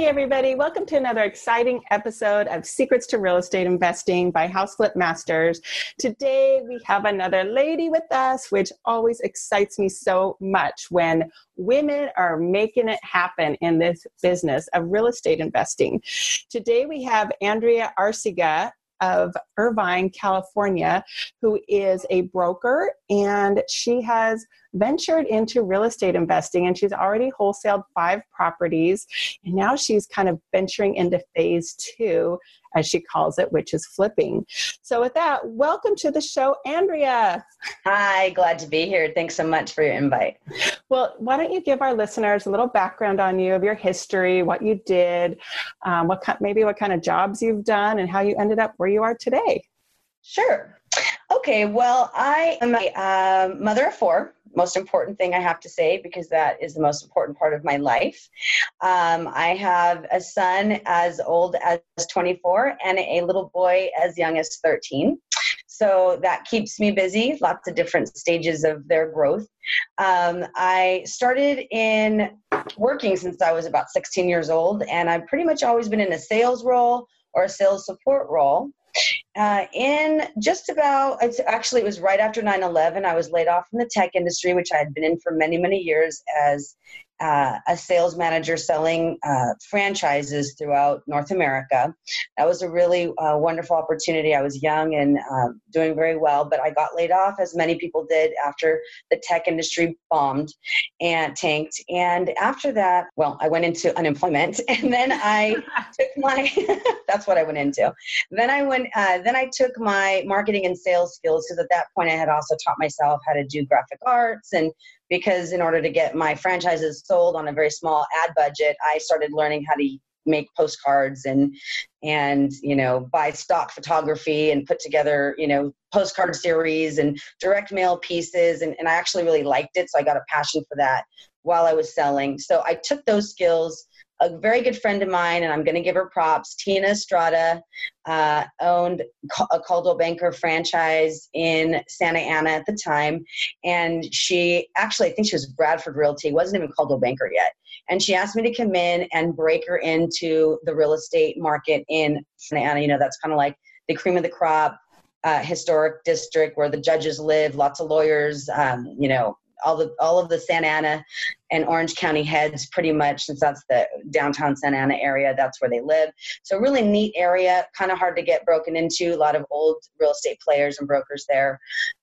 Hey, everybody, welcome to another exciting episode of Secrets to Real Estate Investing by House Flip Masters. Today, we have another lady with us, which always excites me so much when women are making it happen in this business of real estate investing. Today, we have Andrea Arcega of Irvine, California, who is a broker and she has ventured into real estate investing and she's already wholesaled five properties. And now she's kind of venturing into phase two, as she calls it, which is flipping. So, with that, welcome to the show, Andrea. Hi, glad to be here. Thanks so much for your invite. Well, why don't you give our listeners a little background on you, of your history, what you did, um, what maybe what kind of jobs you've done, and how you ended up where you are today? Sure. Okay, well, I am a uh, mother of four most important thing I have to say because that is the most important part of my life. Um, I have a son as old as 24 and a little boy as young as 13. So that keeps me busy, lots of different stages of their growth. Um, I started in working since I was about 16 years old, and I've pretty much always been in a sales role or a sales support role. Uh, in just about, actually, it was right after 9 11. I was laid off from the tech industry, which I had been in for many, many years as uh, a sales manager selling uh, franchises throughout North America. That was a really uh, wonderful opportunity. I was young and um, doing very well, but I got laid off, as many people did, after the tech industry bombed and tanked. And after that, well, I went into unemployment, and then I took my. that's what I went into. Then I went. Uh, then I took my marketing and sales skills because at that point I had also taught myself how to do graphic arts and because in order to get my franchises sold on a very small ad budget, I started learning how to make postcards and and you know buy stock photography and put together you know postcard series and direct mail pieces. And, and i actually really liked it so i got a passion for that while i was selling. So i took those skills a very good friend of mine, and I'm going to give her props. Tina Estrada uh, owned a Coldwell Banker franchise in Santa Ana at the time, and she actually, I think she was Bradford Realty, wasn't even Coldwell Banker yet. And she asked me to come in and break her into the real estate market in Santa Ana. You know, that's kind of like the cream of the crop. Uh, historic district where the judges live, lots of lawyers, um, you know, all the all of the Santa Ana and Orange County heads pretty much since that's the downtown Santa Ana area that's where they live so really neat area kind of hard to get broken into a lot of old real estate players and brokers there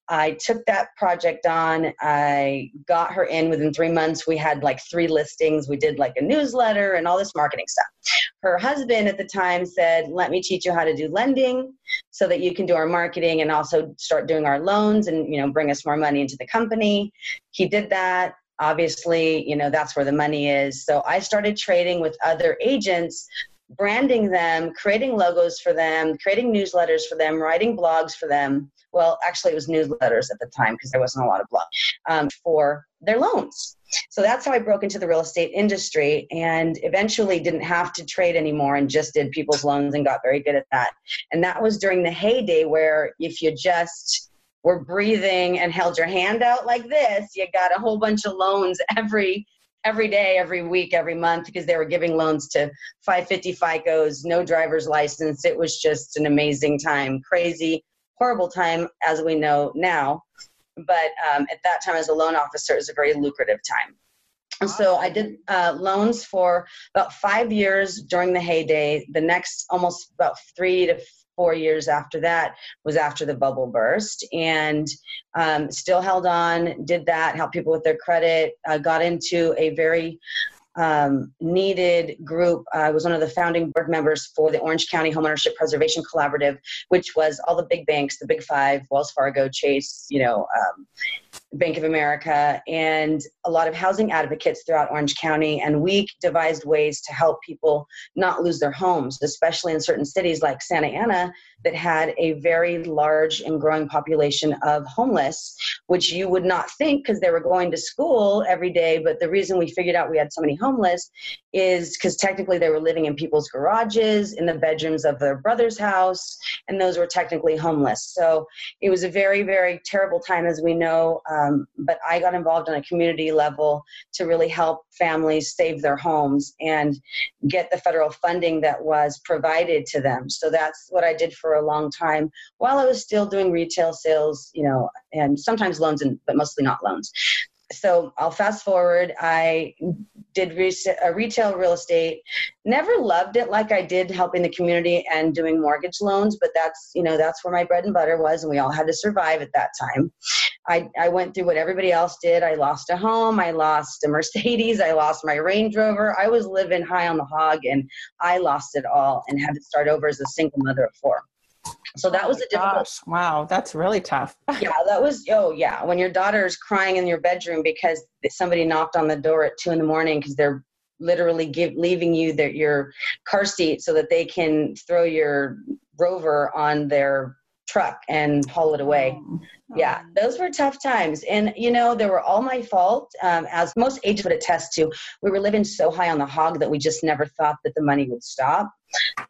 I took that project on. I got her in within three months. We had like three listings. We did like a newsletter and all this marketing stuff. Her husband at the time said, Let me teach you how to do lending so that you can do our marketing and also start doing our loans and you know bring us more money into the company. He did that. Obviously you know that's where the money is. So i started trading with other agents branding them creating logos for them creating newsletters for them writing blogs for them. Well actually it was newsletters at the time because there wasn't a lot of blog um, for their loans so that's how i broke into the real estate industry and eventually didn't have to trade anymore and just did people's loans and got very good at that and that was during the heyday where if you just were breathing and held your hand out like this, you got a whole bunch of loans every every day, every week, every month because they were giving loans to 550 FICOs, no driver's license. It was just an amazing time, crazy, horrible time as we know now. But um, at that time, as a loan officer, it was a very lucrative time. And so I did uh, loans for about five years during the heyday. The next almost about three to four years after that was after the bubble burst and um, still held on did that help people with their credit uh, got into a very um, needed group. I was one of the founding board members for the Orange County Homeownership Preservation Collaborative, which was all the big banks, the big five, Wells Fargo, Chase, you know, um, Bank of America, and a lot of housing advocates throughout Orange County. And we devised ways to help people not lose their homes, especially in certain cities like Santa Ana that had a very large and growing population of homeless, which you would not think because they were going to school every day. But the reason we figured out we had so many homeless is because technically they were living in people's garages, in the bedrooms of their brother's house, and those were technically homeless. So it was a very, very terrible time, as we know. Um, but I got involved on a community level to really help families save their homes and get the federal funding that was provided to them. So that's what I did for a long time while I was still doing retail sales, you know, and sometimes loans, and, but mostly not loans so I'll fast forward. I did re- uh, retail real estate. Never loved it like I did helping the community and doing mortgage loans, but that's you know that's where my bread and butter was, and we all had to survive at that time. I I went through what everybody else did. I lost a home. I lost a Mercedes. I lost my Range Rover. I was living high on the hog, and I lost it all and had to start over as a single mother of four. So that oh was a difficult. Gosh, wow, that's really tough. yeah, that was. Oh, yeah. When your daughter is crying in your bedroom because somebody knocked on the door at two in the morning because they're literally give, leaving you their, your car seat so that they can throw your rover on their truck and haul it away. Oh yeah those were tough times. And you know they were all my fault um, as most agents would attest to. We were living so high on the hog that we just never thought that the money would stop.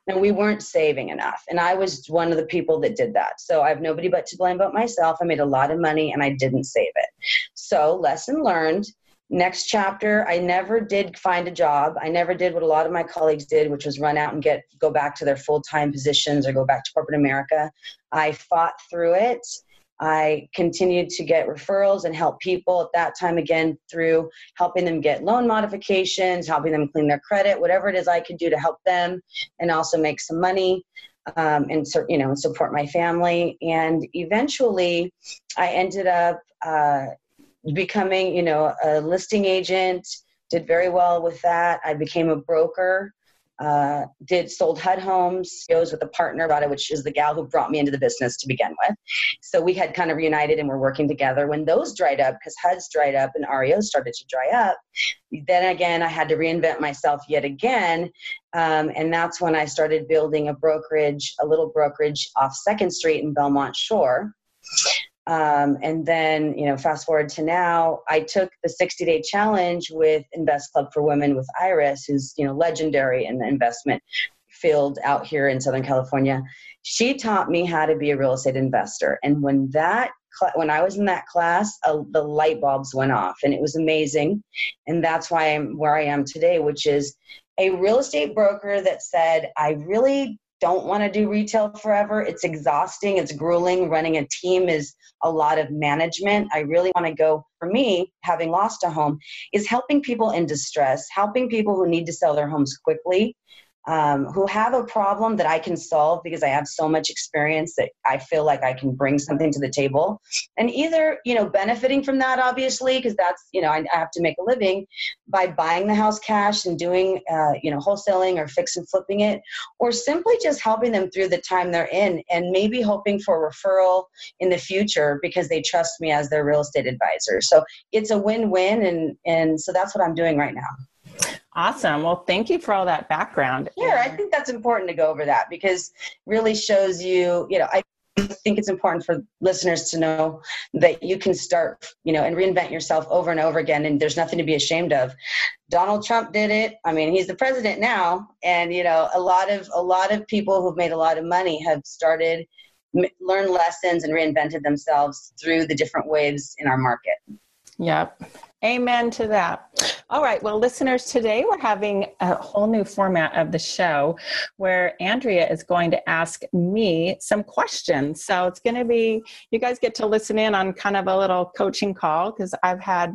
And we weren't saving enough. And i was one of the people that did that. So i have nobody but to blame but myself. I made a lot of money and i didn't save it. So lesson learned next chapter i never did find a job. I never did what a lot of my colleagues did which was run out and get go back to their full-time positions or go back to corporate america. I fought through it. I continued to get referrals and help people at that time again through helping them get loan modifications, helping them clean their credit, whatever it is I could do to help them and also make some money um, and you know support my family. And eventually, I ended up uh, becoming you know a listing agent. Did very well with that. I became a broker uh, did sold HUD homes, goes with a partner about it, which is the gal who brought me into the business to begin with. So we had kind of reunited and we're working together. When those dried up, because HUD's dried up and REO started to dry up, then again I had to reinvent myself yet again, um, and that's when I started building a brokerage, a little brokerage off Second Street in Belmont Shore. Um, and then, you know, fast forward to now, I took the 60 day challenge with Invest Club for Women with Iris, who's, you know, legendary in the investment field out here in Southern California. She taught me how to be a real estate investor. And when that when I was in that class, uh, the light bulbs went off and it was amazing. And that's why I'm where I am today, which is a real estate broker that said, I really don't want to do retail forever. It's exhausting, it's grueling. Running a team is a lot of management. I really want to go, for me, having lost a home, is helping people in distress, helping people who need to sell their homes quickly, um, who have a problem that I can solve because I have so much experience that I feel like I can bring something to the table. And either, you know, benefiting from that, obviously, because that's, you know, I, I, have to make a living by buying the house cash and doing, uh, you know, wholesaling or fix and flipping it, or simply just helping them through the time they're in and maybe hoping for referral in the future because they trust me as their real estate advisor. So it's a win win. And, and so that's what I'm doing right now. Awesome. Well, thank you for all that background. Yeah, I think that's important to go over that because really shows you, you know, I think it's important for listeners to know that you can start, you know, and reinvent yourself over and over again and there's nothing to be ashamed of. Donald Trump did it. I mean, he's the president now and you know, a lot of a lot of people who've made a lot of money have started learn lessons and reinvented themselves through the different waves in our market. Yep. Amen to that. All right. Well, listeners, today we're having a whole new format of the show where Andrea is going to ask me some questions. So it's going to be, you guys get to listen in on kind of a little coaching call because I've had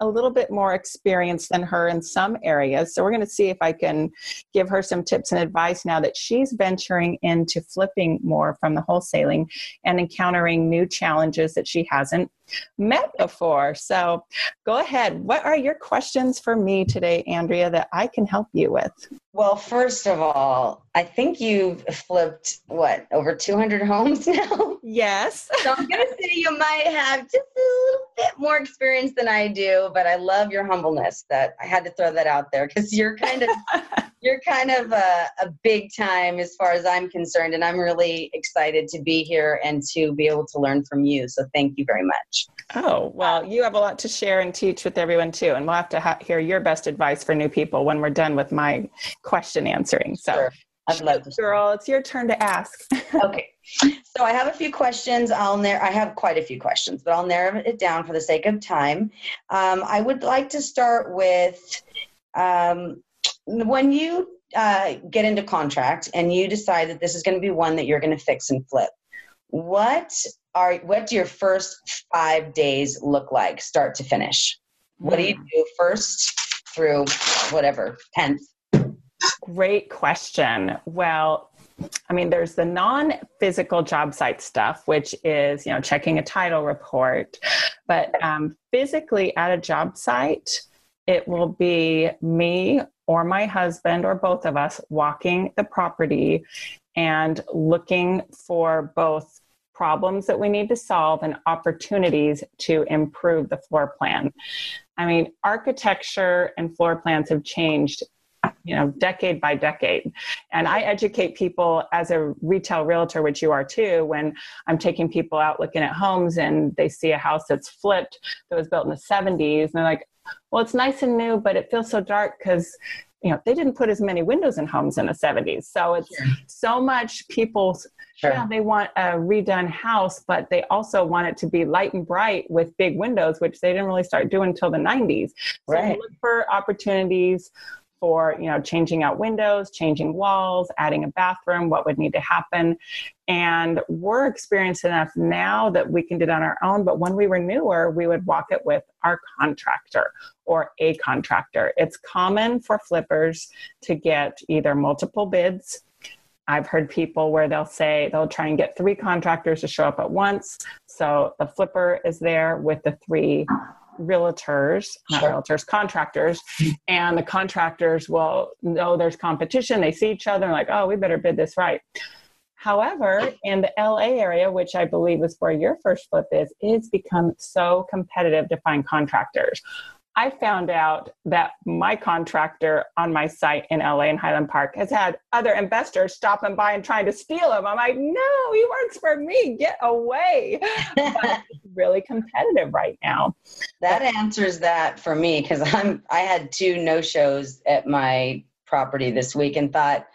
a little bit more experience than her in some areas. So we're going to see if I can give her some tips and advice now that she's venturing into flipping more from the wholesaling and encountering new challenges that she hasn't met before. So go ahead. What are your questions for me today, Andrea, that I can help you with? Well, first of all, I think you've flipped what over 200 homes now. Yes. so I'm going to say you might have just a little bit more experience than I do, but I love your humbleness. That I had to throw that out there because you're kind of you're kind of a, a big time as far as I'm concerned, and I'm really excited to be here and to be able to learn from you. So thank you very much. Oh well, you have a lot to share and teach with everyone too, and we'll have to ha- hear your best advice for new people when we're done with my question answering. So. Sure. I'd love to. Girl, it's your turn to ask. okay. So I have a few questions. I'll narrow, I have quite a few questions, but I'll narrow it down for the sake of time. Um, I would like to start with um, when you uh, get into contract and you decide that this is going to be one that you're going to fix and flip. What are what do your first five days look like, start to finish? What do you hmm. do first through whatever tenth? Great question. Well, I mean, there's the non physical job site stuff, which is, you know, checking a title report. But um, physically at a job site, it will be me or my husband or both of us walking the property and looking for both problems that we need to solve and opportunities to improve the floor plan. I mean, architecture and floor plans have changed you know decade by decade and i educate people as a retail realtor which you are too when i'm taking people out looking at homes and they see a house that's flipped that was built in the 70s and they're like well it's nice and new but it feels so dark because you know they didn't put as many windows in homes in the 70s so it's sure. so much people sure. yeah they want a redone house but they also want it to be light and bright with big windows which they didn't really start doing until the 90s so right. look for opportunities for you know changing out windows changing walls adding a bathroom what would need to happen. And we're experienced enough now that we can do it on our own but when we were newer we would walk it with our contractor or a contractor. It's common for flippers to get either multiple bids. I've heard people where they'll say they'll try and get three contractors to show up at once. So the flipper is there with the three realtors, not sure. realtors, contractors, mm-hmm. and the contractors will know there's competition. They see each other and like, oh, we better bid this right. However, in the LA area, which I believe is where your first flip is, it's become so competitive to find contractors. I found out that my contractor on my site in LA in Highland Park has had other investors stopping by and trying to steal him. I'm like, no, he works for me. Get away. it's really competitive right now. That answers that for me because I'm I had two no shows at my property this week and thought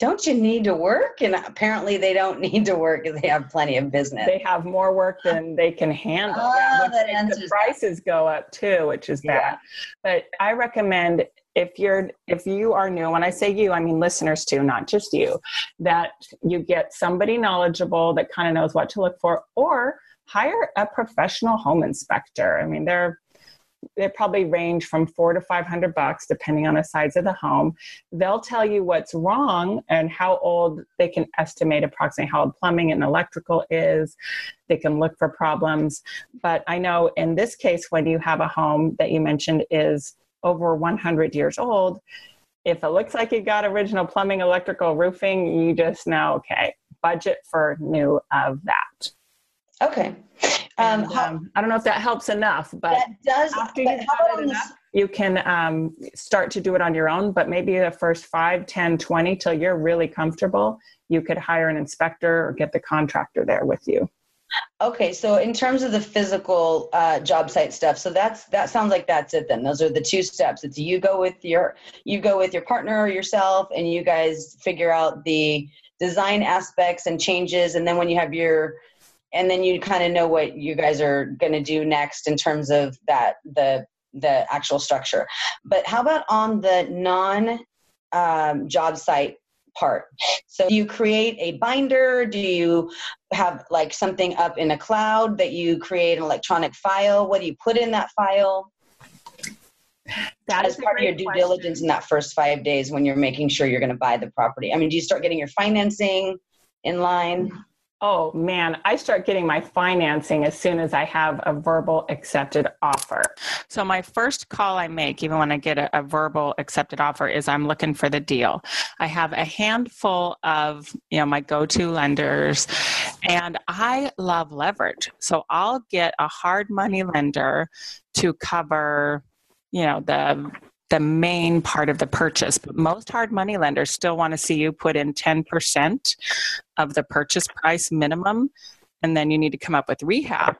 don't you need to work? And apparently they don't need to work because they have plenty of business. They have more work than they can handle. Oh, that answers the prices that. go up too, which is yeah. bad. But I recommend if you're if you are new when i say you i mean listeners too not just you that you get somebody knowledgeable that kind of knows what to look for or hire a professional home inspector i mean they're they probably range from four to 500 bucks, depending on the size of the home. They'll tell you what's wrong and how old they can estimate approximately how old plumbing and electrical is. They can look for problems. But I know in this case, when you have a home that you mentioned is over 100 years old, if it looks like you got original plumbing, electrical, roofing, you just know, okay, budget for new of that. Okay. Um, um, I don't know if that helps enough, but that does. After you, enough, you can um, start to do it on your own. But maybe the first 5, 10, 20 till you're really comfortable, you could hire an inspector or get the contractor there with you. Okay, so in terms of the physical uh, job site stuff, so that's that sounds like that's it. Then those are the two steps. It's you go with your you go with your partner or yourself, and you guys figure out the design aspects and changes, and then when you have your and then you kind of know what you guys are going to do next in terms of that the the actual structure. But how about on the non um, job site part? So do you create a binder? Do you have like something up in a cloud that you create an electronic file? What do you put in that file? That as part of your due question. diligence in that first five days when you're making sure you're going to buy the property. I mean do you start getting your financing in line Oh man, I start getting my financing as soon as I have a verbal accepted offer. So, my first call I make, even when I get a, a, verbal accepted offer, is I'm looking for the deal. I have a handful of you know my go-to lenders, and I love leverage. So I'll get a hard money lender to cover you know the the main part of the purchase. But most hard money lenders still want to see you put in 10% of the purchase price minimum, and then you need to come up with rehab.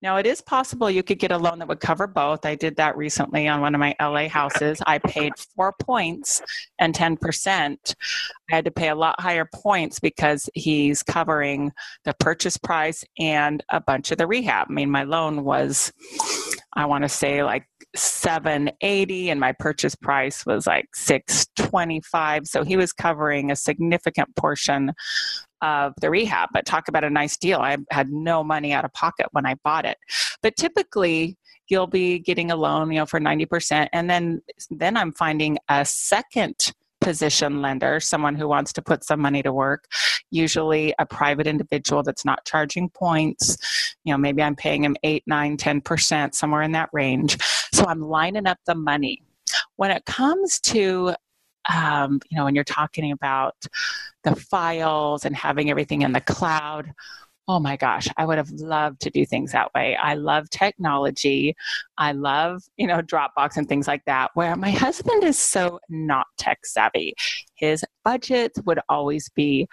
Now, it is possible you could get a loan that would cover both. I did that recently on one of my LA houses. I paid four points and 10%. I had to pay a lot higher points because he's covering the purchase price and a bunch of the rehab. I mean, my loan was, I want to say, like 780 and my purchase price was like 625 so he was covering a significant portion of the rehab but talk about a nice deal i had no money out of pocket when i bought it but typically you'll be getting a loan you know for 90% and then then i'm finding a second position lender, someone who wants to put some money to work, usually a private individual that's not charging points. You know, maybe I'm paying him eight, nine, ten percent, somewhere in that range. So I'm lining up the money. When it comes to um, you know, when you're talking about the files and having everything in the cloud, oh my gosh, I would have loved to do things that way. I love technology. I love, you know, Dropbox and things like that, where my husband is so not tech savvy. His budget would always be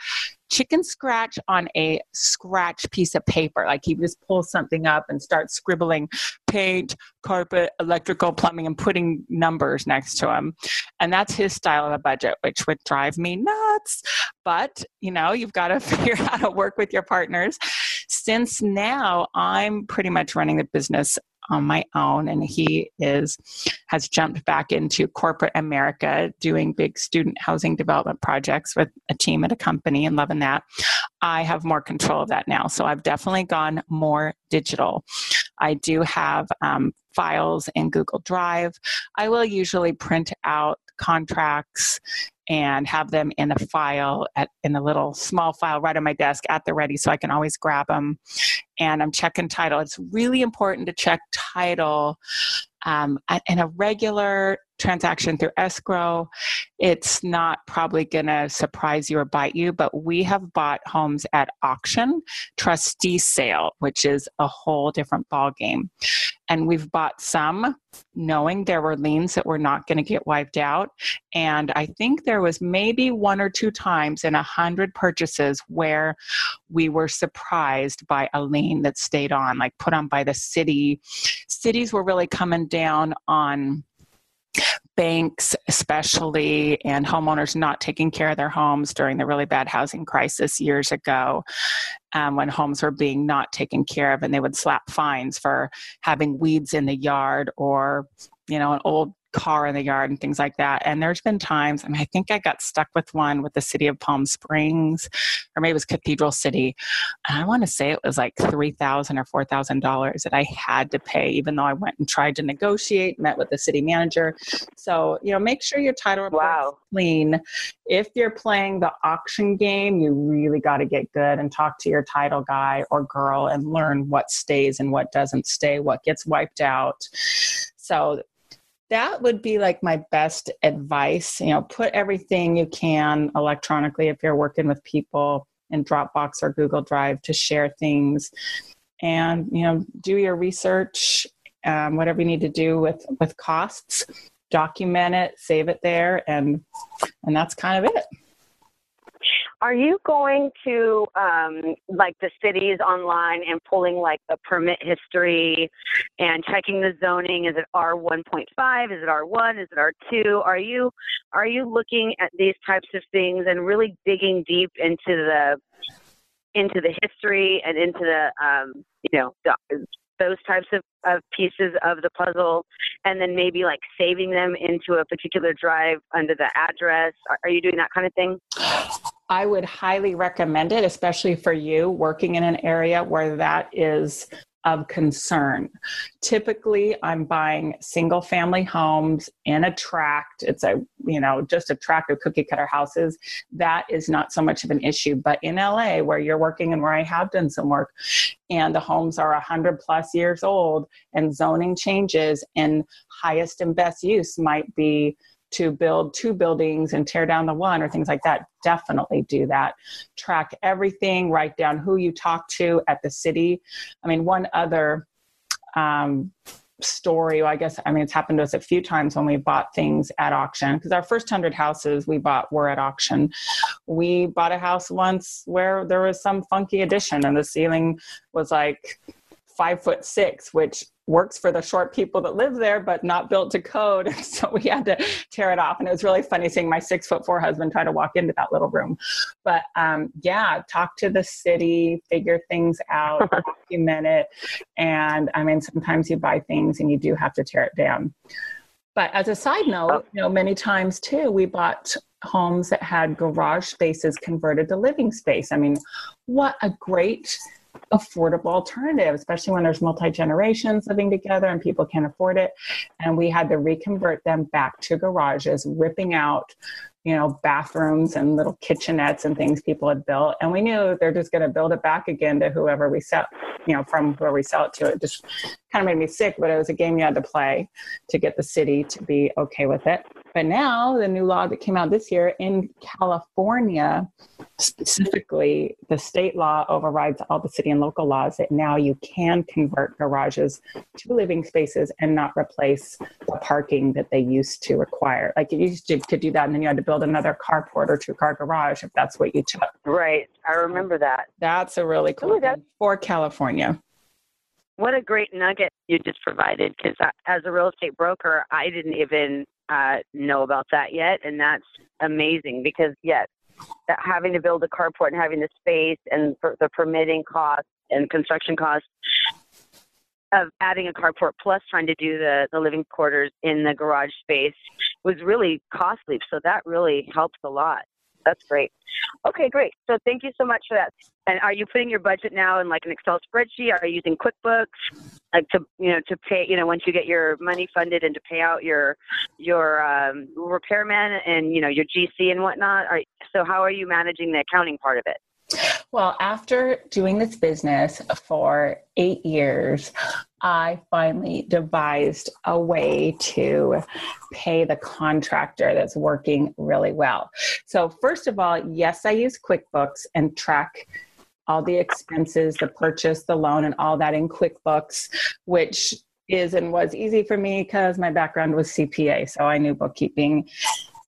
chicken scratch on a scratch piece of paper. Like he just pulls something up and starts scribbling paint, carpet, electrical, plumbing, and putting numbers next to him. And that's his style of a budget, which would drive me nuts. But, you know, you've got to figure out how to work with your partners. Since now I'm pretty much running the business on my own and he is has jumped back into corporate america doing big student housing development projects with a team at a company and loving that. I have more control of that now so i've definitely gone more digital. I do have um, files in google drive. I will usually print out contracts and have them in a file at in a little small file right on my desk at the ready so I can always grab them. And I'm checking title. It's really important to check title um, in a regular transaction through escrow, it's not probably going to surprise you or bite you, but we have bought homes at auction, trustee sale, which is a whole different ball game. And we've bought some knowing there were liens that were not going to get wiped out. And I think there was maybe one or two times in a hundred purchases where we were surprised by a lien that stayed on, like put on by the city. Cities were really coming down on banks, especially, and homeowners not taking care of their homes during the really bad housing crisis years ago um, when homes were being not taken care of and they would slap fines for having weeds in the yard or you know an old car in the yard and things like that. And there's been times, I mean, I think I got stuck with one with the city of Palm Springs, or maybe it was Cathedral City. And I want to say it was like 3,000 or $4,000 that I had to pay, even though I went and tried to negotiate, met with the city manager. So, you know, make sure your title report wow. clean. If you're playing the auction game, you really got to get good and talk to your title guy or girl and learn what stays and what doesn't stay, what gets wiped out. So that would be like my best advice you know put everything you can electronically if you're working with people in dropbox or google drive to share things. And you know do your research um, whatever you need to do with with costs document it save it there and and that's kind of it are you going to um, like the cities online and pulling like the permit history and checking the zoning? Is it R 1.5? Is it R 1? Is it R 2? Are you are you looking at these types of things and really digging deep into the into the history and into the um, you know those types of, of pieces of the puzzle and then maybe like saving them into a particular drive under the address are, are you doing that kind of thing I would highly recommend it, especially for you working in an area where that is of concern. Typically, I'm buying single family homes in a tract. It's a, you know, just a tract of cookie cutter houses. That is not so much of an issue. But in LA, where you're working and where I have done some work, and the homes are 100 plus years old, and zoning changes, and highest and best use might be to build two buildings and tear down the one or things like that, definitely do that. Track everything, write down who you talk to at the city. I mean, one other um, story, I guess, I mean, it's happened to us a few times when we bought things at auction because our first 100 houses we bought were at auction. We bought a house once where there was some funky addition and the ceiling was like five foot six, which works for the short people that live there, but not built to code. So we had to tear it off. And it was really funny seeing my six foot four husband try to walk into that little room. But um, yeah, talk to the city, figure things out, document it. And I mean, sometimes you buy things and you do have to tear it down. But as a side note, oh. you know, many times too, we bought homes that had garage spaces converted to living space. I mean, what a great affordable alternative, especially when there's multi generations living together and people can't afford it. And we had to reconvert them back to garages, ripping out you know, bathrooms and little kitchenettes and things people had built. And we knew they're just going to build it back again to whoever we sell, you know, from whoever we sell it to. It just kind of made me sick, but it was a game you had to play to get the city to be okay with it. But now the new law that came out this year in California, specifically, the state law overrides all the city and local laws that now you can convert garages to living spaces and not replace the parking that they used to require. Like you used to, to do that, and then you had to build another carport or two car garage if that's what you took. Right. I remember that. That's a really cool Ooh, thing for California. What a great nugget you just provided because as a real estate broker, I didn't even uh, know about that yet. And that's amazing because, yes, that having to build a carport and having the space and the permitting costs and construction costs of adding a carport plus trying to do the, the living quarters in the garage space was really costly. So that really helps a lot. That's great. Okay, great. So thank you so much for that. And are you putting your budget now in like an Excel spreadsheet? Are you using QuickBooks, like to you know to pay you know once you get your money funded and to pay out your your um, repairman and you know your GC and whatnot? Are, so how are you managing the accounting part of it? Well, after doing this business for eight years, I finally devised a way to pay the contractor that's working really well. So, first of all, yes, I use QuickBooks and track all the expenses, the purchase, the loan, and all that in QuickBooks, which is and was easy for me because my background was CPA, so I knew bookkeeping.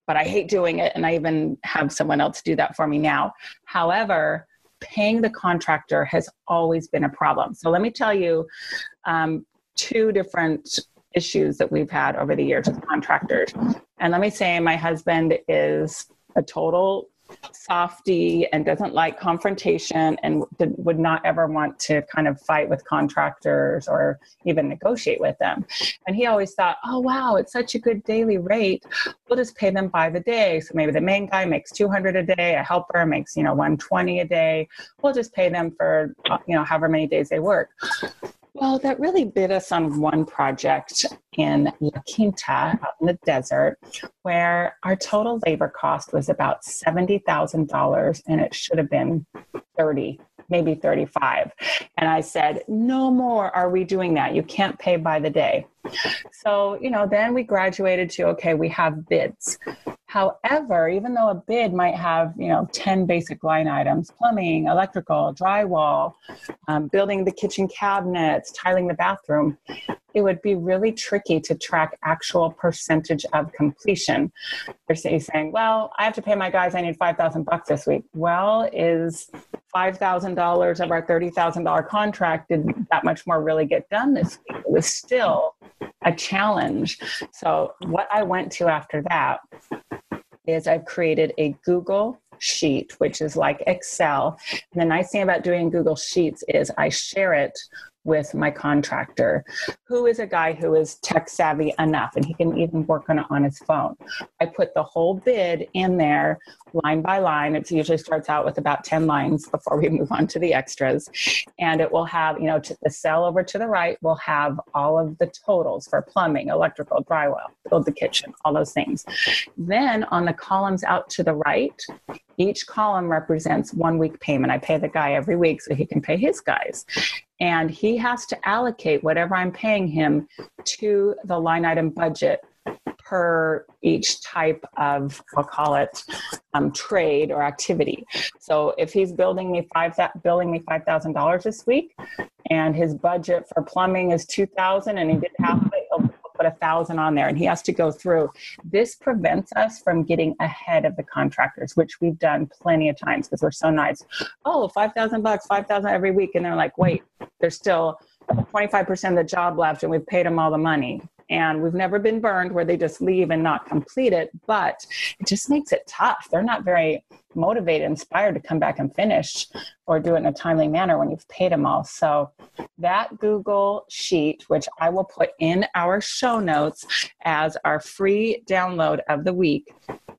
But I hate doing it, and I even have someone else do that for me now. However, paying the contractor has always been a problem. So let me tell you um, two different issues that we've had over the years with contractors. And let me say, my husband is a total softy and doesn't like confrontation and would not ever want to kind of fight with contractors or even negotiate with them. And he always thought, oh, wow, it's such a good daily rate. We'll just pay them by the day. So maybe the main guy makes 200 a day, a helper makes, you know, 120 a day. We'll just pay them for, uh, you know, however many days they work. Well, that really bit us on one project in La Quinta out in the desert where our total labor cost was about $70,000 and it should have been 30 maybe 35 and i said no more are we doing that. You can't pay by the day so you know then we graduated to okay we have bids However, even though a bid might have, you know, 10 basic line items, plumbing, electrical, drywall, um, building the kitchen cabinets, tiling the bathroom, it would be really tricky to track actual percentage of completion. They're saying, well, I have to pay my guys, I need 5,000 bucks this week. Well, is $5,000 of our $30,000 contract, did that much more really get done this week? It was still a challenge. So, what I went to after that is I've created a Google sheet, which is like Excel. And the nice thing about doing Google Sheets is I share it with my contractor who is a guy who is tech savvy enough and he can even work on it on his phone. I put the whole bid in there line by line. It usually starts out with about 10 lines before we move on to the extras. And it will have, you know, the cell over to the right will have all of the totals for plumbing, electrical, drywall, build the kitchen, all those things. Then on the columns out to the right, each column represents one week payment. I pay the guy every week so he can pay his guys. And he has to allocate whatever I'm paying him to the line item budget per each type of I'll call it um, trade or activity. So if he's building me five billing me five thousand dollars this week, and his budget for plumbing is two thousand, and he did half of it, put a thousand on there, and he has to go through. This prevents us from getting ahead of the contractors, which we've done plenty of times because we're so nice. Oh, five thousand bucks, five thousand every week, and they're like, wait, there's still 25% of the job left and we've paid them all the money and we've never been burned where they just leave and not complete it but it just makes it tough they're not very motivated inspired to come back and finish or do it in a timely manner when you've paid them all. So that google sheet which i will put in our show notes as our free download of the week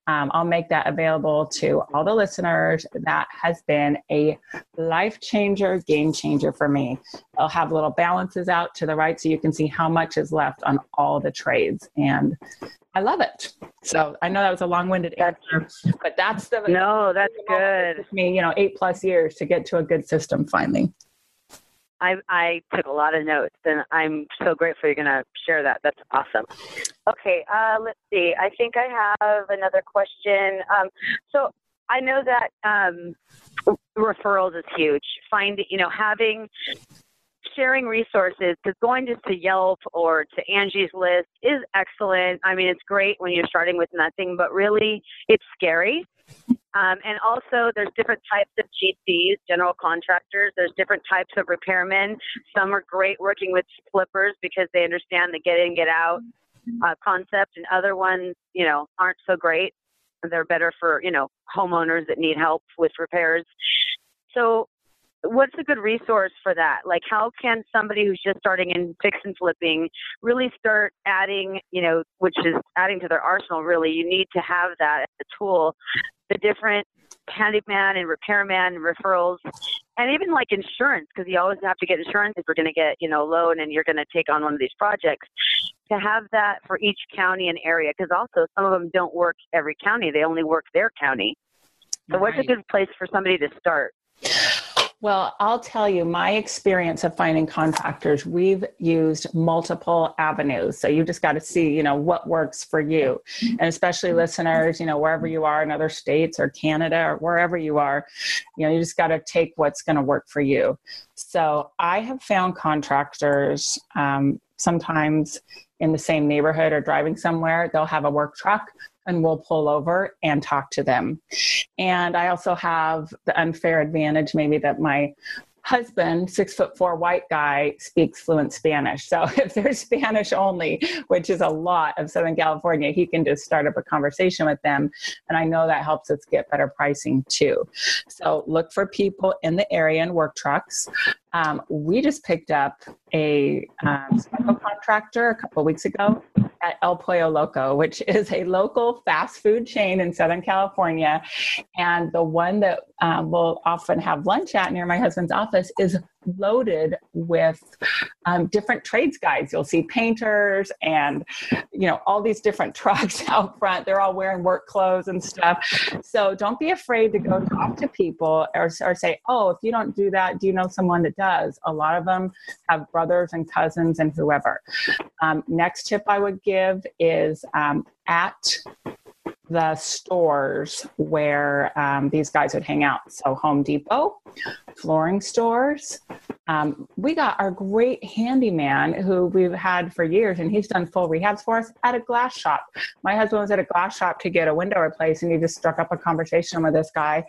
um, I'll make that available to all the listeners. That has been a life changer, game changer for me. I'll have little balances out to the right so you can see how much is left on all the trades. And I love it. So I know that was a long-winded answer, but that's the no, that's good. me, you know, eight plus years to get to a good system finally. I, I took a lot of notes and I'm so grateful you're going to share that. That's awesome. Okay, uh, let's see. I think I have another question. Um, so I know that um, referrals is huge. Find, you know, having sharing resources because going just to Yelp or to Angie's List is excellent. I mean, it's great when you're starting with nothing, but really it's scary um, and also, there's different types of GCs, general contractors. There's different types of repairmen. Some are great working with flippers because they understand the get in, get out uh, concept, and other ones, you know, aren't so great. They're better for you know homeowners that need help with repairs. So, what's a good resource for that? Like, how can somebody who's just starting in fix and flipping really start adding, you know, which is adding to their arsenal? Really, you need to have that as a tool the different handyman and repairman referrals and even like insurance because you always have to get insurance if you're going to get you know loan and you're going to take on one of these projects to have that for each county and area because also some of them don't work every county they only work their county so right. what's a good place for somebody to start well, I'll tell you my experience of finding contractors. We've used multiple avenues. So you just got to see, you know, what works for you. And especially listeners, you know, wherever you are in other states or Canada or wherever you are, you know, you just got to take what's going to work for you. So I have found contractors um, sometimes in the same neighborhood or driving somewhere, they'll have a work truck and we'll pull over and talk to them. And I also have the unfair advantage, maybe that my husband, six foot four white guy, speaks fluent Spanish. So if they're Spanish only, which is a lot of Southern California, he can just start up a conversation with them. And I know that helps us get better pricing too. So look for people in the area and work trucks. Um, we just picked up a um, contractor a couple weeks ago at El Pollo Loco, which is a local fast food chain in Southern California. And the one that um, we'll often have lunch at near my husband's office is loaded with um, different trades guys. You'll see painters and you know all these different trucks out front. They're all wearing work clothes and stuff. So don't be afraid to go talk to people or, or say, "Oh, if you don't do that, do you know someone that does?" A lot of them have brothers and cousins and whoever. Um, next tip I would give is um, at the stores where um, these guys would hang out. So, Home Depot, flooring stores. Um, we got our great handyman who we've had for years, and he's done full rehabs for us at a glass shop. My husband was at a glass shop to get a window replaced, and he just struck up a conversation with this guy.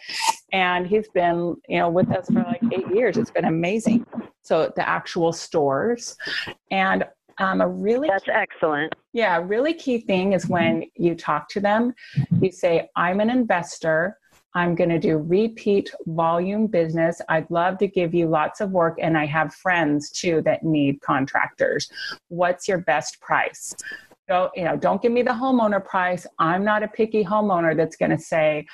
And he's been, you know, with us for like eight years. It's been amazing. So, the actual stores. And um, a really that's excellent. Yeah, a really key thing is when you talk to them, you say, "I'm an investor. I'm going to do repeat volume business. I'd love to give you lots of work, and I have friends too that need contractors. What's your best price? Don't, you know, don't give me the homeowner price. I'm not a picky homeowner that's going to say,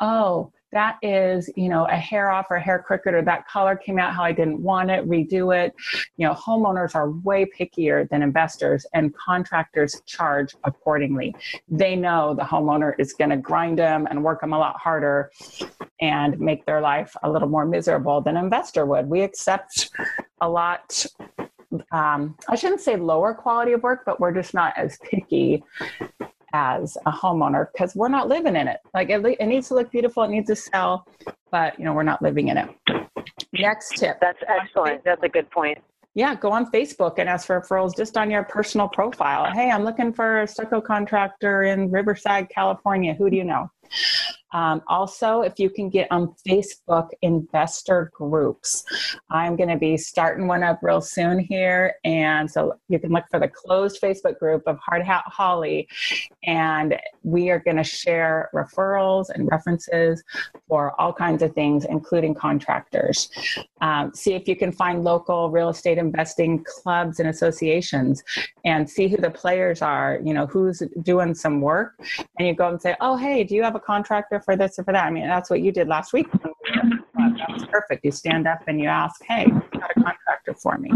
oh, that is, you know, a hair off or a hair crooked or that color came out how I didn't want it, redo it. You know, homeowners are way pickier than investors and contractors charge accordingly. They know the homeowner is going to grind them and work them a lot harder and make their life a little more miserable than an investor would. We accept a lot um, I shouldn't say lower quality of work, but we're just not as picky as a homeowner because we're not living in it. Like it, it needs to look beautiful, it needs to sell, but you know we're not living in it. Next tip. That's excellent. That's a good point. Yeah, go on Facebook and ask for referrals just on your personal profile. Hey, I'm looking for a stucco contractor in Riverside, California. Who do you know? Um, also, if you can get on Facebook investor groups, I'm going to be starting one up real soon here. And so you can look for the closed Facebook group of Hard Hat Holly. And we are going to share referrals and references for all kinds of things, including contractors. Um, see if you can find local real estate investing clubs and associations and see who the players are, you know, who's doing some work. And you go and say, oh, hey, do you have a contractor for this or for that. I mean, that's what you did last week. That was perfect. You stand up and you ask, hey, you got a contractor for me.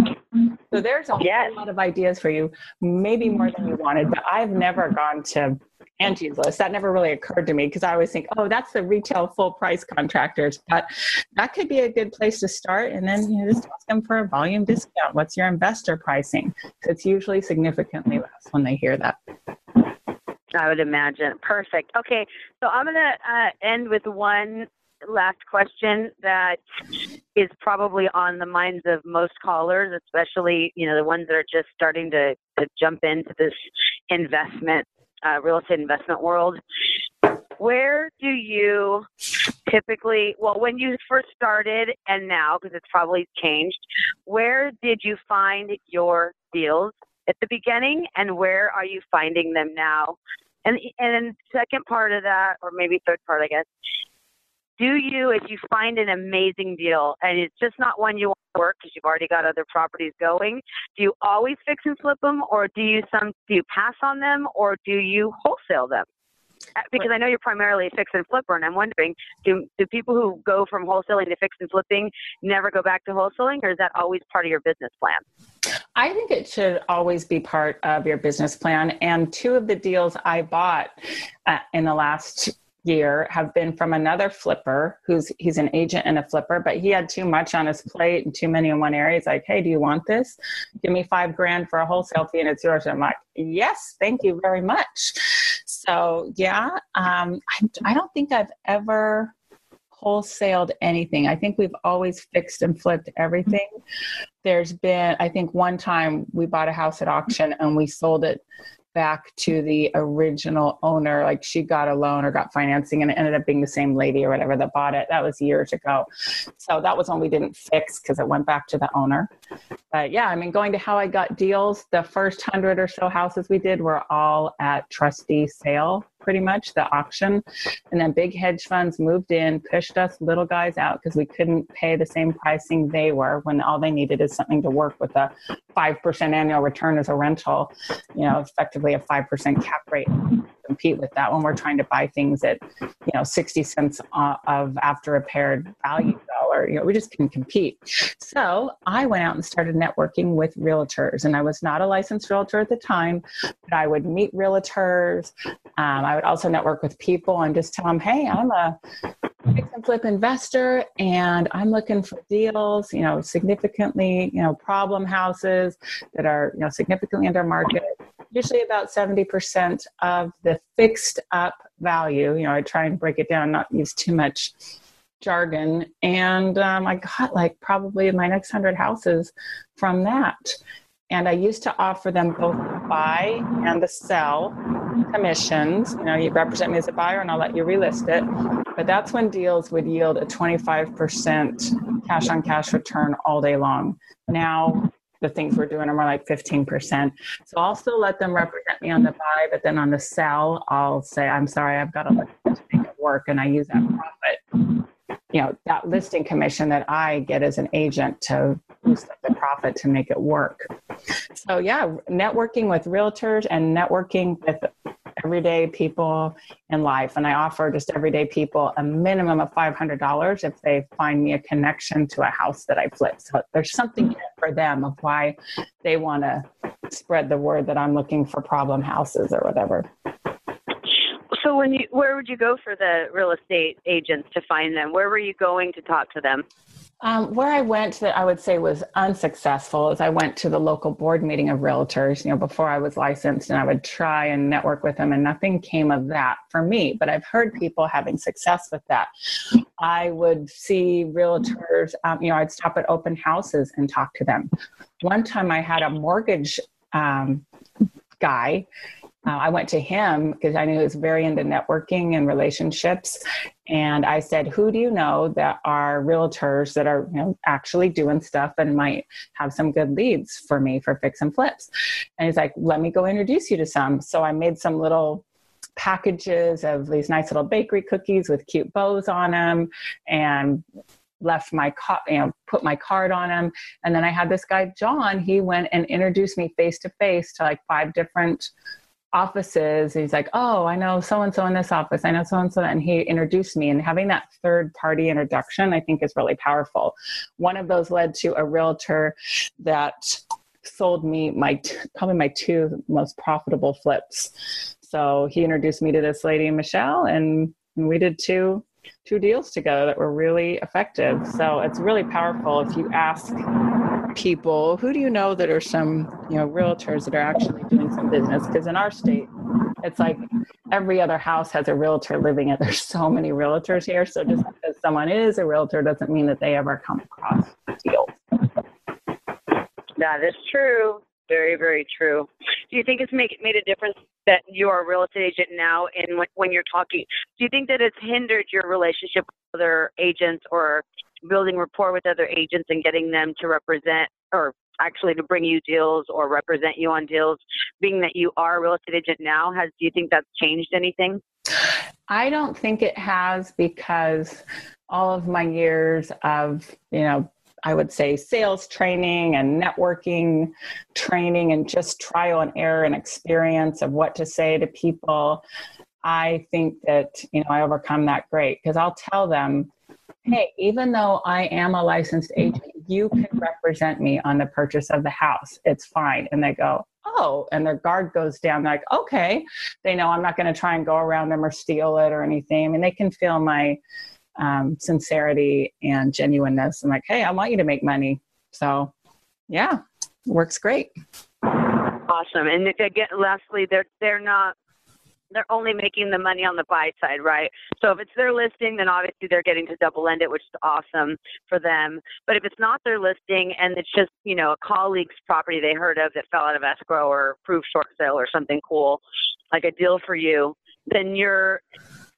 So there's a yes. lot of ideas for you, maybe more than you wanted, but I've never gone to Angie's list. That never really occurred to me because I always think, oh, that's the retail full price contractors. But that could be a good place to start. And then you know, just ask them for a volume discount. What's your investor pricing? It's usually significantly less when they hear that. I would imagine. Perfect. Okay, so I'm going to uh, end with one last question that is probably on the minds of most callers, especially you know the ones that are just starting to, to jump into this investment, uh, real estate investment world. Where do you typically, well, when you first started and now, because it's probably changed, where did you find your deals at the beginning and where are you finding them now and and then second part of that, or maybe third part, I guess. Do you, if you find an amazing deal and it's just not one you want to work because you've already got other properties going, do you always fix and flip them, or do you some do you pass on them, or do you wholesale them? Uh, because I know you're primarily a fix and flipper, and I'm wondering, do do people who go from wholesaling to fix and flipping never go back to wholesaling, or is that always part of your business plan? I think it should always be part of your business plan. And two of the deals I bought uh, in the last year have been from another flipper who's he's an agent and a flipper but he had too much on his plate and too many in one area. He's like hey do you want this? Give me five grand for a wholesale fee and it's yours. And i'm like yes thank you very much. So yeah um, I, I don't think i've ever wholesaled anything. I think we've always fixed and flipped everything. There's been, I think, one time we bought a house at auction and we sold it back to the original owner. Like she got a loan or got financing and it ended up being the same lady or whatever that bought it. That was years ago. So that was one we didn't fix because it went back to the owner. But yeah, I mean, going to how I got deals, the first hundred or so houses we did were all at trustee sale pretty much the auction. And then big hedge funds moved in pushed us little guys out because we couldn't pay the same pricing they were when all they needed is something to work with a 5% annual return as a rental you know effectively a 5% cap rate compete with that when we're trying to buy things at you know 60 cents of after repaired value dollar you know we just can compete. So i went out and started networking with realtors and i was not a licensed realtor at the time but i would meet realtors. Um, i would also network with people and just tell them hey i'm a fix and flip investor and i'm looking for deals you know significantly you know problem houses that are you know significantly under market usually about 70% of the fixed up value. You know, I try and break it down, not use too much jargon. And um, I got like probably my next 100 houses from that. And I used to offer them both the buy and the sell commissions. You know, you represent me as a buyer and I'll let you relist it. But that's when deals would yield a 25% cash on cash return all day long. Now, the things we're doing are more like 15%. So I'll still let them represent me on the buy, but then on the sell, I'll say, I'm sorry, I've got to look to make it work and I use that profit, you know, that listing commission that I get as an agent to boost up the profit to make it work. So yeah, networking with realtors and networking with everyday people in life. And I offer just everyday people a minimum of $500 if they find me a connection to a house that I flip. So there's something for them of why they want to spread the word that I'm looking for problem houses or whatever. So when you where would you go for the real estate agents to find them? Where were you going to talk to them? Um, where I went that I would say was unsuccessful is I went to the local board meeting of realtors, you know, before I was licensed and I would try and network with them and nothing came of that for me. But I've heard people having success with that. I would see realtors, um, you know, I'd stop at open houses and talk to them. One time I had a mortgage um, guy uh, I went to him because I knew he was very into networking and relationships. And I said, Who do you know that are realtors that are you know, actually doing stuff and might have some good leads for me for fix and flips? And he's like, Let me go introduce you to some. So I made some little packages of these nice little bakery cookies with cute bows on them and left my co- you know put my card on him and then i had this guy john he went and introduced me face to face to like five different offices. He's like, oh, I know so and so in this office. I know so and so. And he introduced me. And having that third party introduction, I think, is really powerful. One of those led to a realtor that sold me my probably my two most profitable flips. So he introduced me to this lady, Michelle, and we did two two deals together that were really effective. So it's really powerful if you ask people who do you know that are some you know realtors that are actually doing some business? Because in our state it's like every other house has a realtor living it there's so many realtors here. So just because someone is a realtor doesn't mean that they ever come across deals that is true. Very very true. Do you think it's make, made a difference that you are a real estate agent now and when you're talking do you think that it's hindered your relationship with other agents or building rapport with other agents and getting them to represent or actually to bring you deals or represent you on deals being that you are a real estate agent now has do you think that's changed anything i don't think it has because all of my years of you know I would say sales training and networking training and just trial and error and experience of what to say to people. I think that, you know, I overcome that great because I'll tell them, hey, even though I am a licensed agent, you can represent me on the purchase of the house. It's fine. And they go, oh, and their guard goes down. They're like, okay. They know I'm not going to try and go around them or steal it or anything. I mean, they can feel my um, sincerity and genuineness. I'm like, hey, I want you to make money. So, yeah, works great. Awesome. And again, lastly, they're they're not they're only making the money on the buy side, right? So if it's their listing, then obviously they're getting to double end it, which is awesome for them. But if it's not their listing and it's just, you know, a colleague's property they heard of that fell out of escrow or approved short sale or something cool, like a deal for you, then you're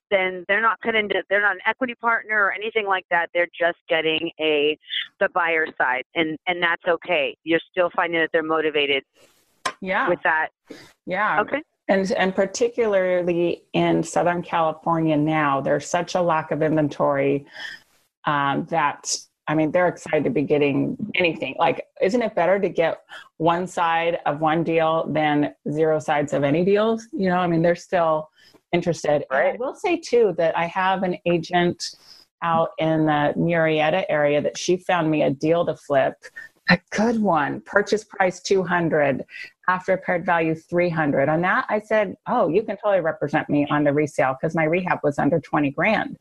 then they're not put into they're not an equity partner or anything like that. They're just getting a the buyer side and and that's okay. You're still finding that they're motivated yeah with that. Yeah. Okay and and particularly in Southern California now, there's such a lack of inventory um, that I mean they're excited to be getting anything. Like, isn't it better to get one side of one deal than zero sides of any deals? You know, I mean they're still interested. Right. I will say too that I have an agent out in the Murrieta area that she found me a deal to flip a good one. Purchase price 200 after paired value 300 on that i said oh you can totally represent me on the resale because my rehab was under 20 grand.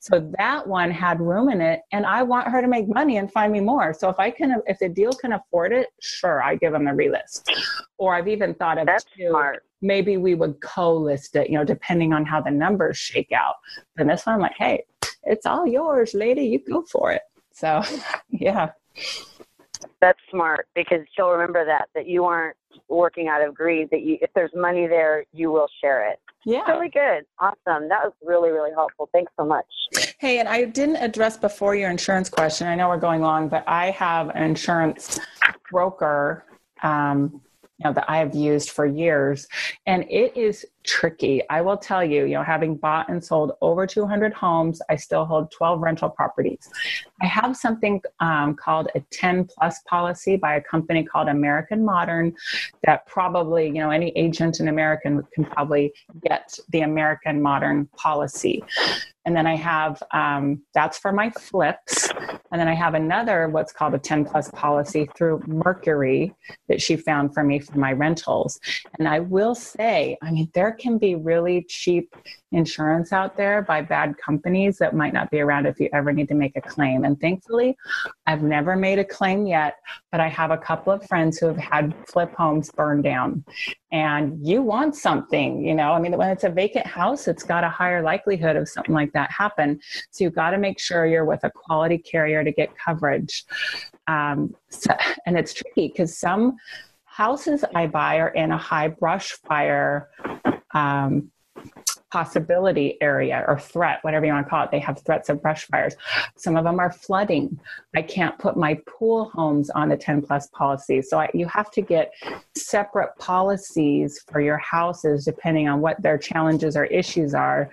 So that one had room in it and i want her to make money and find me more. So if i can if the deal can afford it sure i give them the relist. Or i've even thought of That's too, smart. maybe we would co-list it you know depending on how the numbers shake out. And this one i'm like hey it's all yours lady. You go for it. So yeah that's smart because she'll remember that that you aren't working out of greed. That you, if there's money there, you will share it. Yeah, really good, awesome. That was really really helpful. Thanks so much. Hey, and I didn't address before your insurance question. I know we're going long, but I have an insurance broker. Um, you know that I have used for years, and it is tricky. I will tell you, you know, having bought and sold over 200 homes, I still hold 12 rental properties. I have something um, called a 10 plus policy by a company called American Modern that probably, you know, any agent in American can probably get the American Modern policy. And then I have um, that's for my flips. And then I have another, what's called a 10 plus policy through Mercury that she found for me for my rentals. And I will say, I mean, there can be really cheap insurance out there by bad companies that might not be around if you ever need to make a claim. And thankfully, I've never made a claim yet, but I have a couple of friends who have had flip homes burned down. And you want something, you know, I mean, when it's a vacant house, it's got a higher likelihood of something like that happen. So you've got to make sure you're with a quality carrier to get coverage. Um, so, and it's tricky because some houses I buy are in a high brush fire um, possibility area or threat, whatever you want to call it. They have threats of brush fires. Some of them are flooding. I can't put my pool homes on the 10 plus policy. So I, you have to get separate policies for your houses depending on what their challenges or issues are.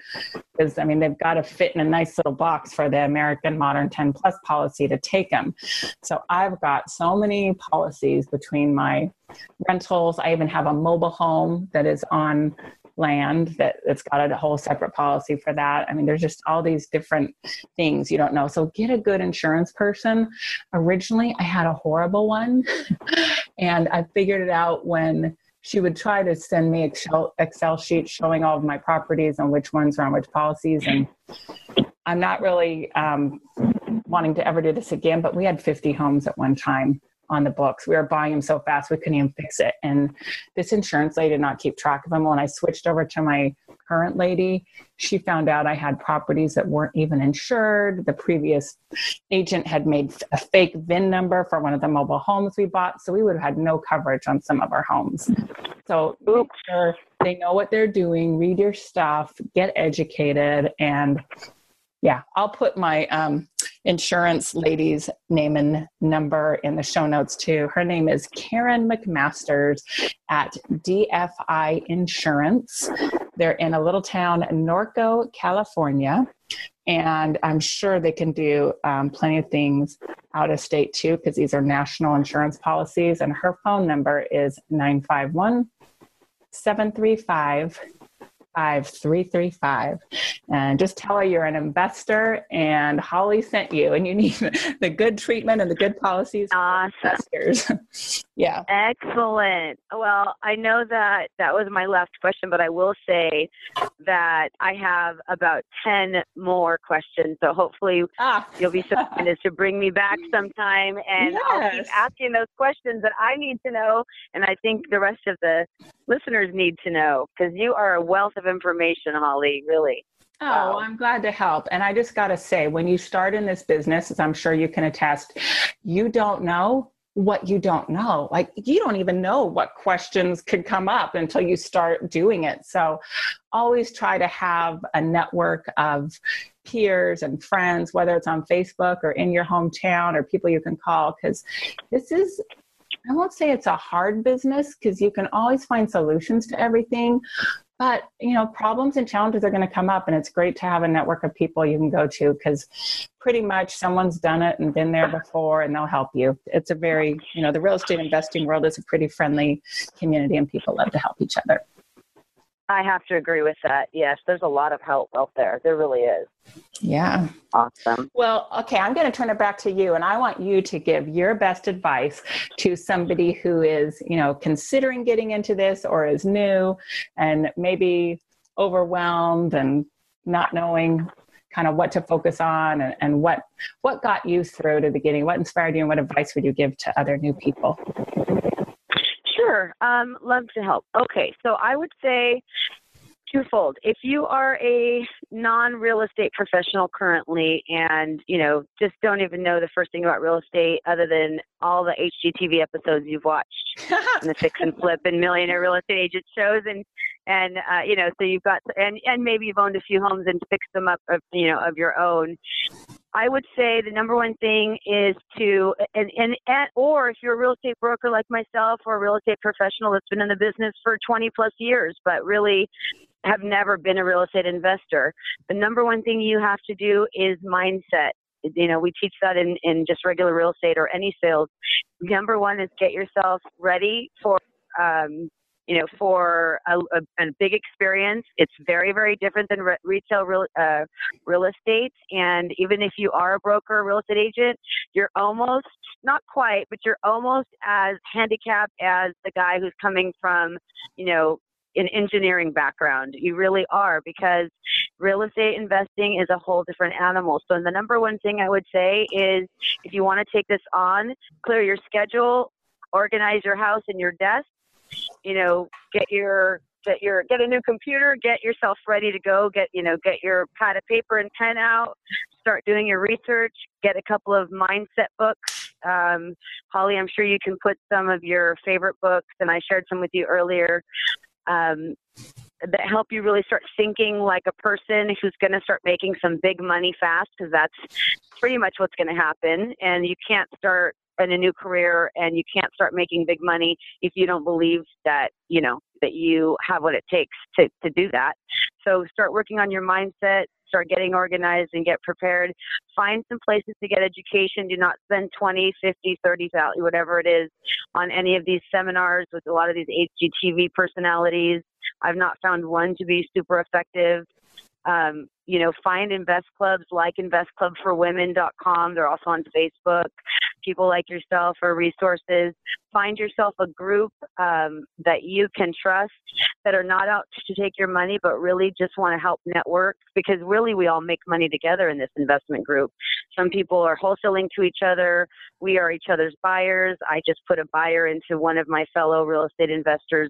Because, I mean, they've got to fit in a nice little box for the American Modern 10 plus policy to take them. So I've got so many policies between my rentals. I even have a mobile home that is on land that it's got a whole separate policy for that. I mean, there's just all these different things you don't know. So get a good insurance person. Originally, I had a horrible one, and I figured it out when she would try to send me Excel, Excel sheets showing all of my properties and which ones are on which policies. And I'm not really um, wanting to ever do this again, but we had 50 homes at one time on the books. We were buying them so fast we couldn't even fix it. And this insurance lady did not keep track of them. When I switched over to my current lady, she found out I had properties that weren't even insured. The previous agent had made a fake VIN number for one of the mobile homes we bought. So we would have had no coverage on some of our homes. So make sure they know what they're doing, read your stuff, get educated, and yeah, I'll put my um, insurance lady's name and number in the show notes too. Her name is Karen McMasters at DFI Insurance. They're in a little town, Norco, California. And I'm sure they can do um, plenty of things out of state too, because these are national insurance policies. And her phone number is 951 735 5335 and just tell her you're an investor and Holly sent you and you need the good treatment and the good policies. Awesome. yeah. Excellent. Well, I know that that was my last question, but I will say that I have about 10 more questions. So hopefully ah. you'll be so kind as to bring me back sometime and yes. I'll keep asking those questions that I need to know. And I think the rest of the listeners need to know because you are a wealth of information, Holly, really. Oh, wow. I'm glad to help. And I just got to say, when you start in this business, as I'm sure you can attest, you don't know what you don't know. Like, you don't even know what questions could come up until you start doing it. So, always try to have a network of peers and friends, whether it's on Facebook or in your hometown or people you can call, because this is I won't say it's a hard business because you can always find solutions to everything. But you know, problems and challenges are going to come up, and it's great to have a network of people you can go to because pretty much someone's done it and been there before, and they'll help you. It's a very, you know, the real estate investing world is a pretty friendly community, and people love to help each other. I have to agree with that. Yes, there's a lot of help out there. There really is. Yeah. Awesome. Well, okay, I'm going to turn it back to you and I want you to give your best advice to somebody who is, you know, considering getting into this or is new and maybe overwhelmed and not knowing kind of what to focus on and, and what what got you through to the beginning what inspired you and what advice would you give to other new people Sure. Um, love to help. Okay, so I would say twofold. If you are a non-real estate professional currently and, you know, just don't even know the first thing about real estate other than all the HGTV episodes you've watched and the fix and flip and millionaire real estate agent shows and and uh, you know, so you've got and and maybe you've owned a few homes and fixed them up of, you know, of your own. I would say the number one thing is to, and, and, and, or if you're a real estate broker like myself or a real estate professional that's been in the business for 20 plus years, but really have never been a real estate investor, the number one thing you have to do is mindset. You know, we teach that in, in just regular real estate or any sales. Number one is get yourself ready for um, you know, for a, a, a, big experience. It's very, very different than re- retail real, uh, real estate. And even if you are a broker, real estate agent, you're almost, not quite, but you're almost as handicapped as the guy who's coming from, you know, an engineering background. You really are because real estate investing is a whole different animal. So the number one thing I would say is if you want to take this on, clear your schedule, organize your house and your desk you know, get your get your get a new computer, get yourself ready to go, get you know, get your pad of paper and pen out, start doing your research, get a couple of mindset books. Um, Holly, I'm sure you can put some of your favorite books, and I shared some with you earlier. Um, that help you really start thinking like a person who's going to start making some big money fast because that's pretty much what's going to happen and you can't start in a new career and you can't start making big money if you don't believe that you know that you have what it takes to, to do that. So start working on your mindset start getting organized and get prepared. Find some places to get education. Do not spend 20 50 30 whatever it is on any of these seminars with a lot of these hgtv personalities. I've not found one to be super effective. Um, you know, find invest clubs like investclubforwomen.com. They're also on Facebook people like yourself or resources. Find yourself a group um, that you can trust that are not out to take your money, but really just want to help network because really we all make money together in this investment group. Some people are wholesaling to each other. We are each other's buyers. I just put a buyer into one of my fellow real estate investors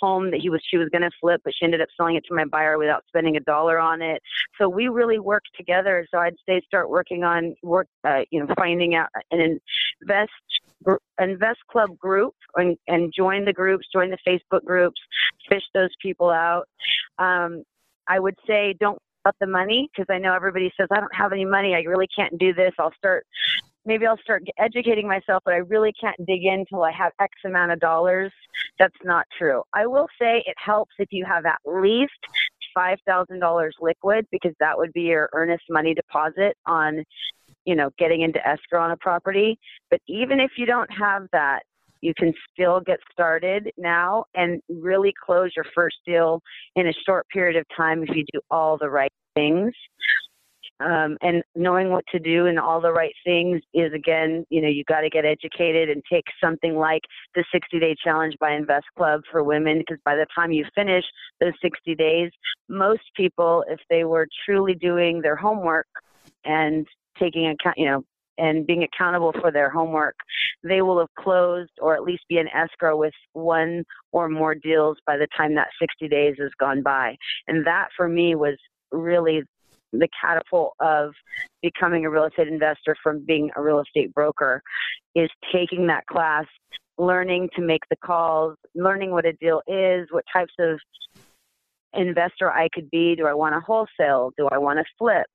home that he was she was going to flip, but she ended up selling it to my buyer without spending a dollar on it. So we really worked together. So I'd say start working on work, uh, you know, finding out an invest invest club group and, and join the groups, join the Facebook groups, fish those people out. Um, I would say don't up the money because I know everybody says I don't have any money. I really can't do this. I'll start maybe I'll start educating myself, but I really can't dig in until I have X amount of dollars. That's not true. I will say it helps if you have at least $5,000 liquid because that would be your earnest money deposit on, you know, getting into escrow on a property. But even if you don't have that, you can still get started now and really close your first deal in a short period of time if you do all the right things um, and knowing what to do and all the right things is again you know you got to get educated and take something like the 60 day challenge by invest club for women because by the time you finish those 60 days most people if they were truly doing their homework and taking account you know and being accountable for their homework, they will have closed or at least be in escrow with one or more deals by the time that 60 days has gone by. And that for me was really the catapult of becoming a real estate investor from being a real estate broker is taking that class, learning to make the calls, learning what a deal is, what types of investor I could be. Do I want to wholesale? Do I want to flip?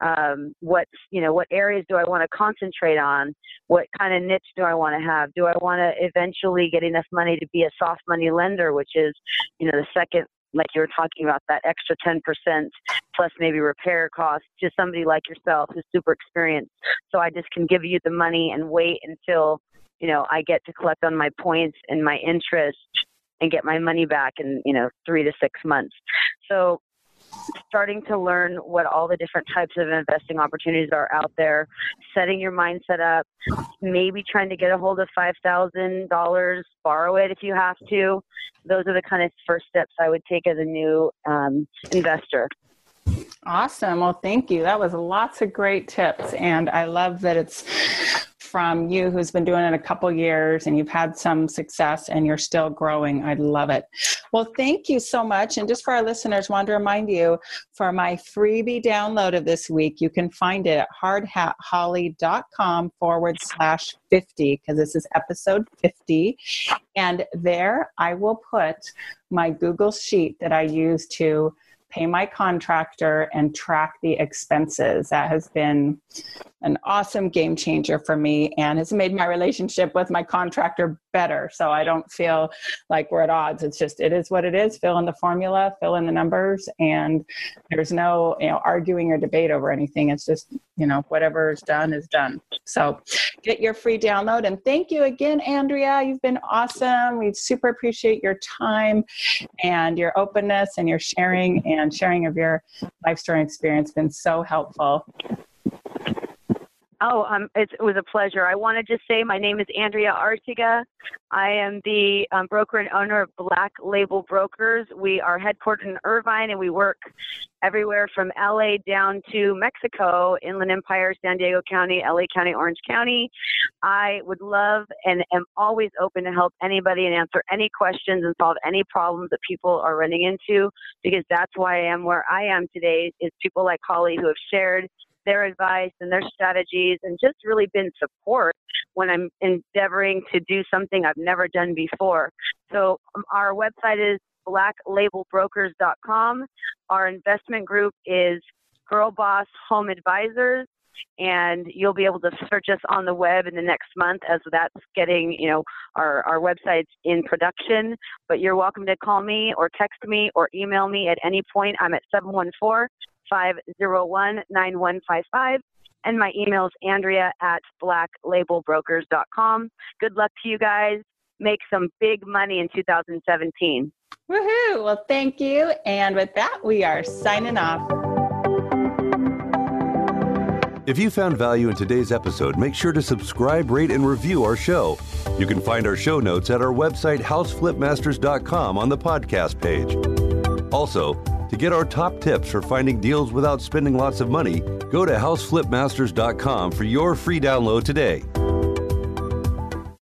Um, what you know, what areas do I want to concentrate on? What kind of niche do I want to have? Do I want to eventually get enough money to be a soft money lender, which is, you know, the second like you were talking about that extra 10% plus maybe repair costs to somebody like yourself who's super experienced. So i just can give you the money and wait until you know i get to collect on my points and my interest and get my money back in you know three to six months. So starting to learn what all the different types of investing opportunities are out there, setting your mindset up, maybe trying to get a hold of $5,000, borrow it if you have to. Those are the kind of first steps I would take as a new um, investor. Awesome. Well, thank you. That was lots of great tips. And I love that it's from you who's been doing it a couple years and you've had some success and you're still growing. I love it. Well, thank you so much. And just for our listeners, want to remind you for my freebie download of this week, you can find it at hardhatholly.com forward slash 50 because this is episode 50. And there I will put my Google sheet that I use to pay my contractor, and track the expenses. That has been an awesome game changer for me and has made my relationship with my contractor better. So I don't feel like we're at odds. It's just, it is what it is. Fill in the formula, fill in the numbers, and there's no, you know, arguing or debate over anything. It's just, you know, whatever is done is done. So get your free download. And thank you again, Andrea. You've been awesome. We super appreciate your time and your openness and your sharing and sharing of your life story experience. Been so helpful. Oh, um, it, it was a pleasure. I want to just say my name is Andrea Artiga. I am the um, broker and owner of Black Label Brokers. We are headquartered in Irvine and we work everywhere from LA down to Mexico, Inland Empire, San Diego County, LA County, Orange County. I would love and am always open to help anybody and answer any questions and solve any problems that people are running into because that's why I am where I am today is people like Holly who have shared their advice and their strategies and just really been support when I'm endeavoring to do something I've never done before. So um, our website is blacklabelbrokers.com. Our investment group is Girl Boss Home Advisors and you'll be able to search us on the web in the next month as that's getting you know our, our websites in production but you're welcome to call me or text me or email me at any point i'm at 714 501 9155. And my email is Andrea at blacklabelbrokers.com. Good luck to you guys. Make some big money in 2017. Woohoo! Well, thank you. And with that, we are signing off. If you found value in today's episode, make sure to subscribe, rate, and review our show. You can find our show notes at our website, houseflipmasters.com, on the podcast page. Also, to get our top tips for finding deals without spending lots of money, go to houseflipmasters.com for your free download today.